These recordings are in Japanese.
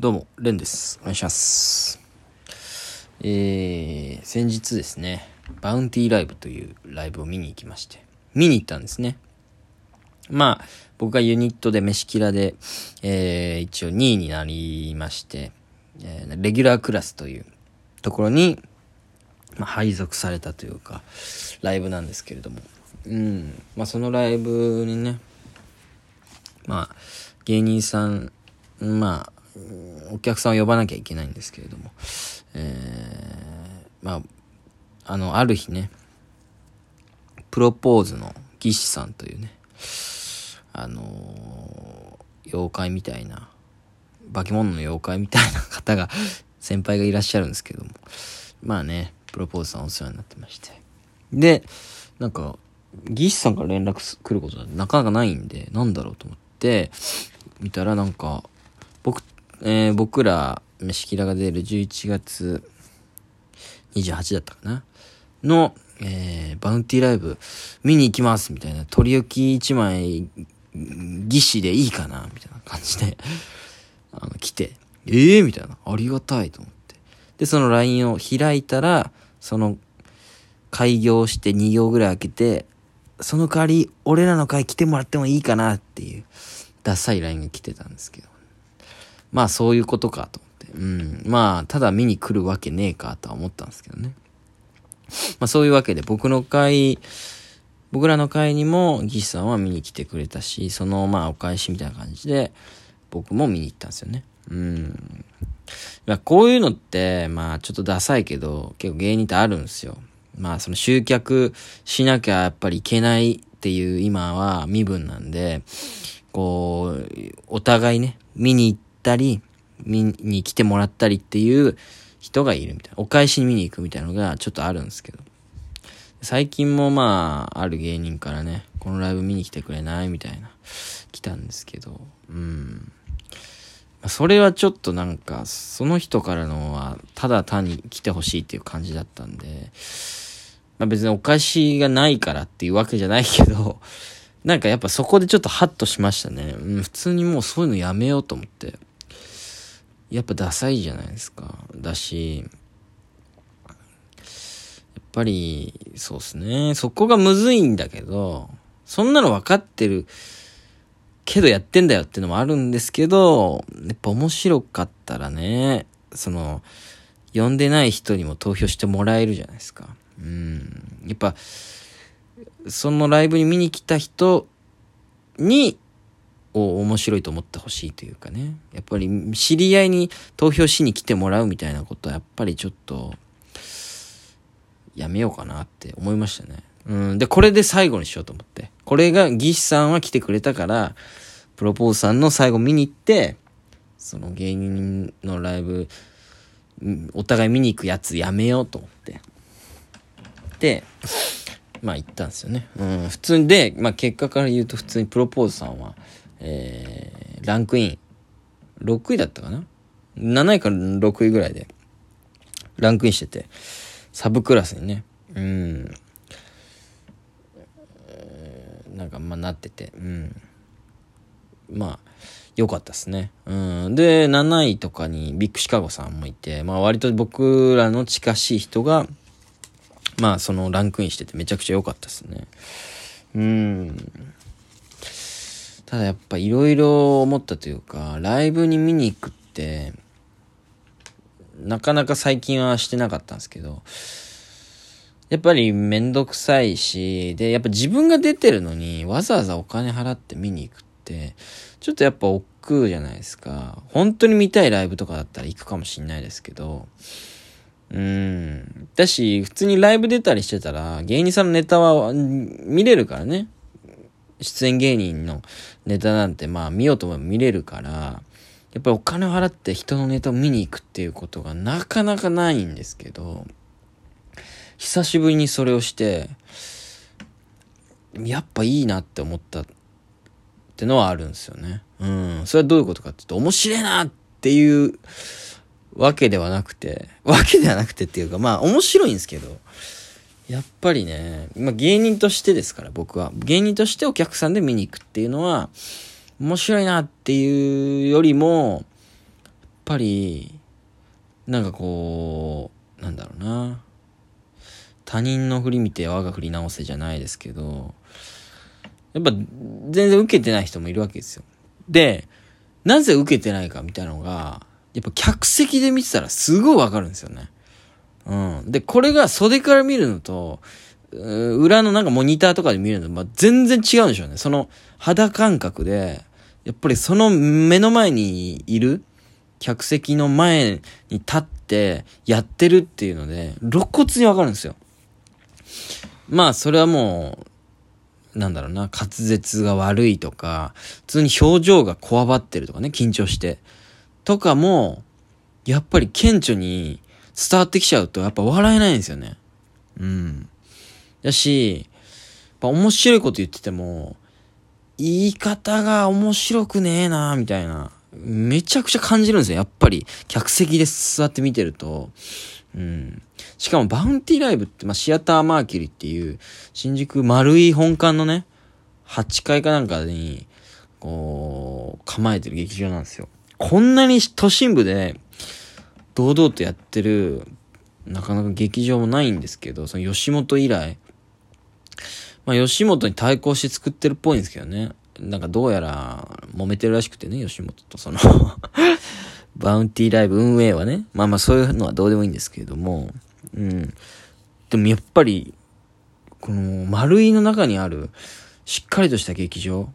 どうも、レンです。お願いします。えー、先日ですね、バウンティーライブというライブを見に行きまして、見に行ったんですね。まあ、僕がユニットで飯キラで、えー、一応2位になりまして、えーレギュラークラスというところに、まあ、配属されたというか、ライブなんですけれども、うん、まあ、そのライブにね、まあ、芸人さん、まあ、お客さんを呼ばなきゃいけないんですけれども、えー、まあ、あの、ある日ね、プロポーズの技師さんというね、あのー妖怪みたいな、化け物の妖怪みたいな方が、先輩がいらっしゃるんですけども、まあね、プロポーズさんお世話になってまして。で、なんか、技師さんから連絡来ることはなかなかないんで、なんだろうと思って、見たらなんか、僕、えー僕ら、飯キラが出る11月28だったかな？の、えーバウンティーライブ見に行きますみたいな、取り置き1枚、技師でいいかな？みたいな感じで、あの、来て、ええー、みたいな、ありがたいと思って。で、その LINE を開いたら、その、開業して2行ぐらい開けて、その代わり、俺らの会来てもらってもいいかなっていう、ダサい LINE が来てたんですけど。まあそういうことかと思って。うん。まあ、ただ見に来るわけねえかとは思ったんですけどね。まあそういうわけで僕の会、僕らの会にも技師さんは見に来てくれたし、そのまあお返しみたいな感じで僕も見に行ったんですよね。うん。まあこういうのって、まあちょっとダサいけど、結構芸人ってあるんですよ。まあその集客しなきゃやっぱりいけないっていう今は身分なんで、こう、お互いね、見に行ってたり、見に来てもらったりっていう人がいるみたいな。お返しに見に行くみたいなのがちょっとあるんですけど。最近もまあ、ある芸人からね、このライブ見に来てくれないみたいな、来たんですけど、うん。それはちょっとなんか、その人からのは、ただ単に来てほしいっていう感じだったんで、まあ別にお返しがないからっていうわけじゃないけど、なんかやっぱそこでちょっとハッとしましたね。うん、普通にもうそういうのやめようと思って。やっぱダサいじゃないですか。だし、やっぱり、そうですね。そこがむずいんだけど、そんなの分かってるけどやってんだよっていうのもあるんですけど、やっぱ面白かったらね、その、呼んでない人にも投票してもらえるじゃないですか。うん。やっぱ、そのライブに見に来た人に、を面白いと思ってほしいというかね。やっぱり知り合いに投票しに来てもらうみたいなことはやっぱりちょっと、やめようかなって思いましたね。うん。で、これで最後にしようと思って。これが、技師さんは来てくれたから、プロポーズさんの最後見に行って、その芸人のライブ、お互い見に行くやつやめようと思って。で、まあ行ったんですよね。うん、普通で、まあ結果から言うと普通にプロポーズさんは、えー、ランクイン、6位だったかな ?7 位から6位ぐらいで、ランクインしてて、サブクラスにね、うん、えーなんかまあなってて、うん。まあ、良かったですね。うん。で、7位とかにビッグシカゴさんもいて、まあ割と僕らの近しい人が、まあそのランクインしててめちゃくちゃ良かったですね。うん。ただやっぱいろいろ思ったというか、ライブに見に行くって、なかなか最近はしてなかったんですけど、やっぱりめんどくさいし、で、やっぱ自分が出てるのにわざわざお金払って見に行くって、ちょっとやっぱ億劫じゃないですか。本当に見たいライブとかだったら行くかもしんないですけど、うん。だし、普通にライブ出たりしてたら、芸人さんのネタは見れるからね。出演芸人のネタなんてまあ見ようと思えば見れるから、やっぱりお金を払って人のネタを見に行くっていうことがなかなかないんですけど、久しぶりにそれをして、やっぱいいなって思ったってのはあるんですよね。うん。それはどういうことかっていうと、面白いなっていうわけではなくて、わけではなくてっていうか、まあ面白いんですけど、やっぱりね、まあ芸人としてですから僕は。芸人としてお客さんで見に行くっていうのは、面白いなっていうよりも、やっぱり、なんかこう、なんだろうな。他人の振り見て我が振り直せじゃないですけど、やっぱ全然受けてない人もいるわけですよ。で、なぜ受けてないかみたいなのが、やっぱ客席で見てたらすごいわかるんですよね。うん。で、これが袖から見るのと、裏のなんかモニターとかで見るのと、まあ、全然違うんでしょうね。その肌感覚で、やっぱりその目の前にいる客席の前に立ってやってるっていうので、露骨にわかるんですよ。まあ、それはもう、なんだろうな、滑舌が悪いとか、普通に表情がこわばってるとかね、緊張して。とかも、やっぱり顕著に伝わってきちゃうと、やっぱ笑えないんですよね。うん。だし、やっぱ面白いこと言ってても、言い方が面白くねえなみたいな。めちゃくちゃ感じるんですよ。やっぱり、客席で座って見てると。うん。しかも、バウンティーライブって、まあ、シアターマーキュリーっていう、新宿丸い本館のね、8階かなんかに、こう、構えてる劇場なんですよ。こんなに都心部で、堂々とやってる、なかなか劇場もないんですけど、その吉本以来、まあ、吉本に対抗して作ってるっぽいんですけどね。なんかどうやら揉めてるらしくてね、吉本とその バウンティーライブ運営はね。まあまあそういうのはどうでもいいんですけれども。うん。でもやっぱり、この丸いの中にあるしっかりとした劇場。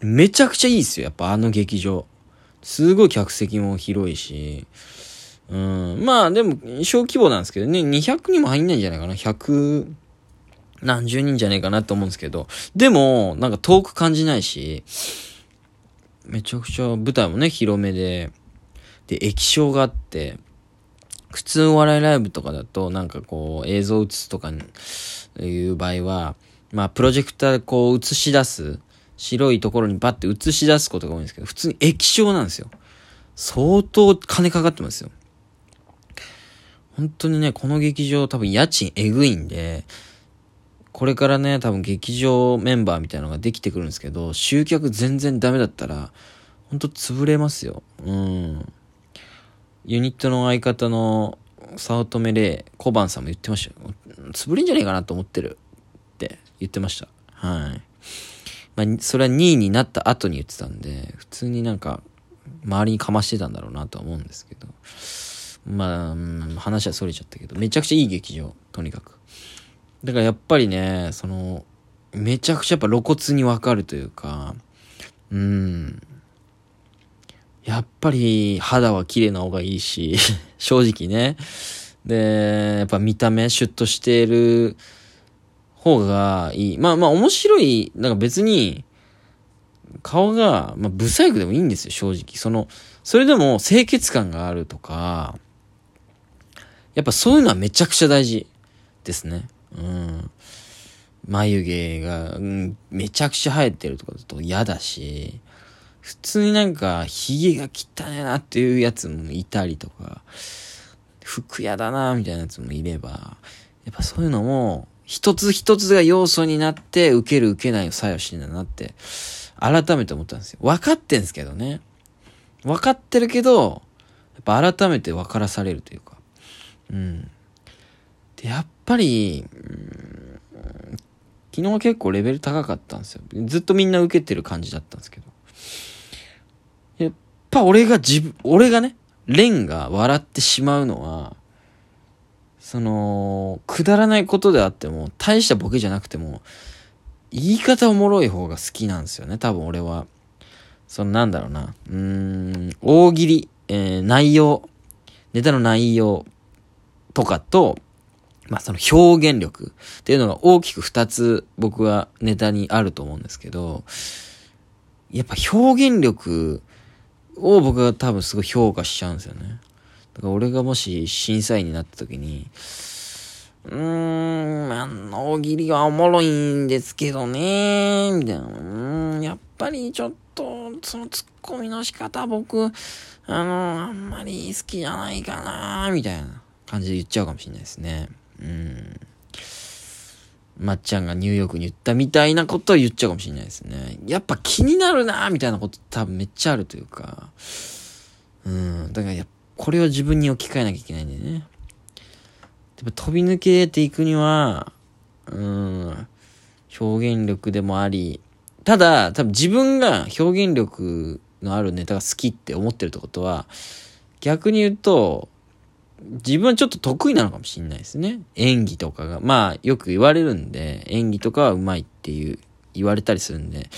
めちゃくちゃいいですよ。やっぱあの劇場。すごい客席も広いし。うん。まあでも小規模なんですけどね。200人も入んないんじゃないかな。100、何十人じゃねえかなと思うんですけど、でも、なんか遠く感じないし、めちゃくちゃ舞台もね、広めで、で、液晶があって、普通お笑いライブとかだと、なんかこう、映像映すとかいう場合は、まあ、プロジェクターでこう映し出す、白いところにバッて映し出すことが多いんですけど、普通に液晶なんですよ。相当金かかってますよ。本当にね、この劇場多分家賃えぐいんで、これからね、多分劇場メンバーみたいなのができてくるんですけど、集客全然ダメだったら、ほんと潰れますよ。うん。ユニットの相方の早乙女玲、小判さんも言ってましたよ。潰れんじゃねえかなと思ってるって言ってました。はい。まあ、それは2位になった後に言ってたんで、普通になんか、周りにかましてたんだろうなとは思うんですけど。まあ、話は逸れちゃったけど、めちゃくちゃいい劇場、とにかく。だからやっぱりね、その、めちゃくちゃやっぱ露骨にわかるというか、うん。やっぱり肌は綺麗な方がいいし、正直ね。で、やっぱ見た目、シュッとしてる方がいい。まあまあ面白い、なんか別に、顔が、まあ、ブサイクでもいいんですよ、正直。その、それでも清潔感があるとか、やっぱそういうのはめちゃくちゃ大事ですね。うん。眉毛が、うん、めちゃくちゃ生えてるとかだと嫌だし、普通になんか、髭が汚いなっていうやつもいたりとか、服屋だなみたいなやつもいれば、やっぱそういうのも、一つ一つが要素になって、受ける受けないを作用してんだなって、改めて思ったんですよ。分かってんすけどね。分かってるけど、やっぱ改めて分からされるというか。うん。で、やっぱり、昨日は結構レベル高かったんですよ。ずっとみんな受けてる感じだったんですけど。やっぱ俺が自分、俺がね、レンが笑ってしまうのは、その、くだらないことであっても、大したボケじゃなくても、言い方おもろい方が好きなんですよね、多分俺は。そのなんだろうな。うーん、大喜利、えー、内容、ネタの内容とかと、まあその表現力っていうのが大きく二つ僕はネタにあると思うんですけど、やっぱ表現力を僕は多分すごい評価しちゃうんですよね。だから俺がもし審査員になった時に、うーん、あの大喜利はおもろいんですけどね、みたいな。うん、やっぱりちょっと、そのツッコミの仕方僕、あの、あんまり好きじゃないかな、みたいな感じで言っちゃうかもしれないですね。うん。まっちゃんがニューヨークに言ったみたいなことを言っちゃうかもしれないですね。やっぱ気になるなみたいなこと多分めっちゃあるというか、うん。だからや、これを自分に置き換えなきゃいけないんだよね。でも飛び抜けていくには、うん、表現力でもあり、ただ、多分自分が表現力のあるネタが好きって思ってるってことは、逆に言うと、自分はちょっと得意なのかもしれないですね。演技とかが。まあ、よく言われるんで、演技とかはうまいっていう、言われたりするんで、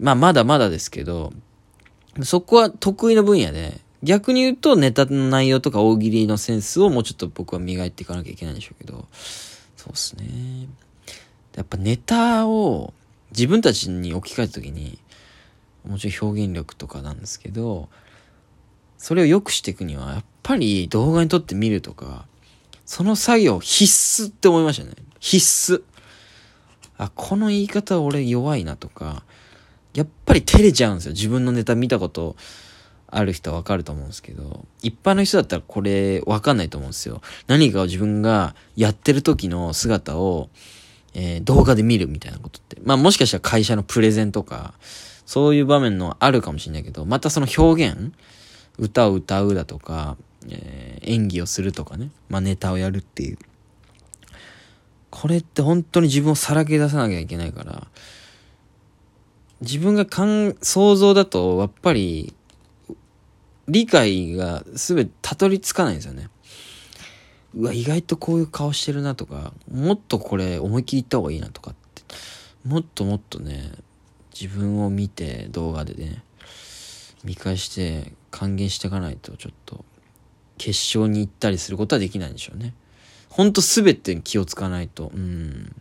まあ、まだまだですけど、そこは得意な分野で、逆に言うとネタの内容とか大喜利のセンスをもうちょっと僕は磨いていかなきゃいけないんでしょうけど、そうですね。やっぱネタを自分たちに置き換えた時に、もちろん表現力とかなんですけど、それを良くしていくには、やっぱり動画に撮ってみるとか、その作業必須って思いましたね。必須。あ、この言い方俺弱いなとか、やっぱり照れちゃうんですよ。自分のネタ見たことある人はわかると思うんですけど、一般の人だったらこれわかんないと思うんですよ。何かを自分がやってる時の姿を、えー、動画で見るみたいなことって。まあもしかしたら会社のプレゼンとか、そういう場面のあるかもしれないけど、またその表現歌を歌うだとか、えー、演技をするとかね。まあネタをやるっていう。これって本当に自分をさらけ出さなきゃいけないから、自分がかん、想像だと、やっぱり、理解がすべてたどり着かないんですよね。うわ、意外とこういう顔してるなとか、もっとこれ思い切り言った方がいいなとかって、もっともっとね、自分を見て動画でね、見返して還元していかないとちょっと決勝に行ったりすることはできないんでしょうね。ほんと全てに気をつかないと、うん。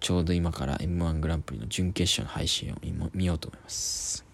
ちょうど今から M1 グランプリの準決勝の配信を見ようと思います。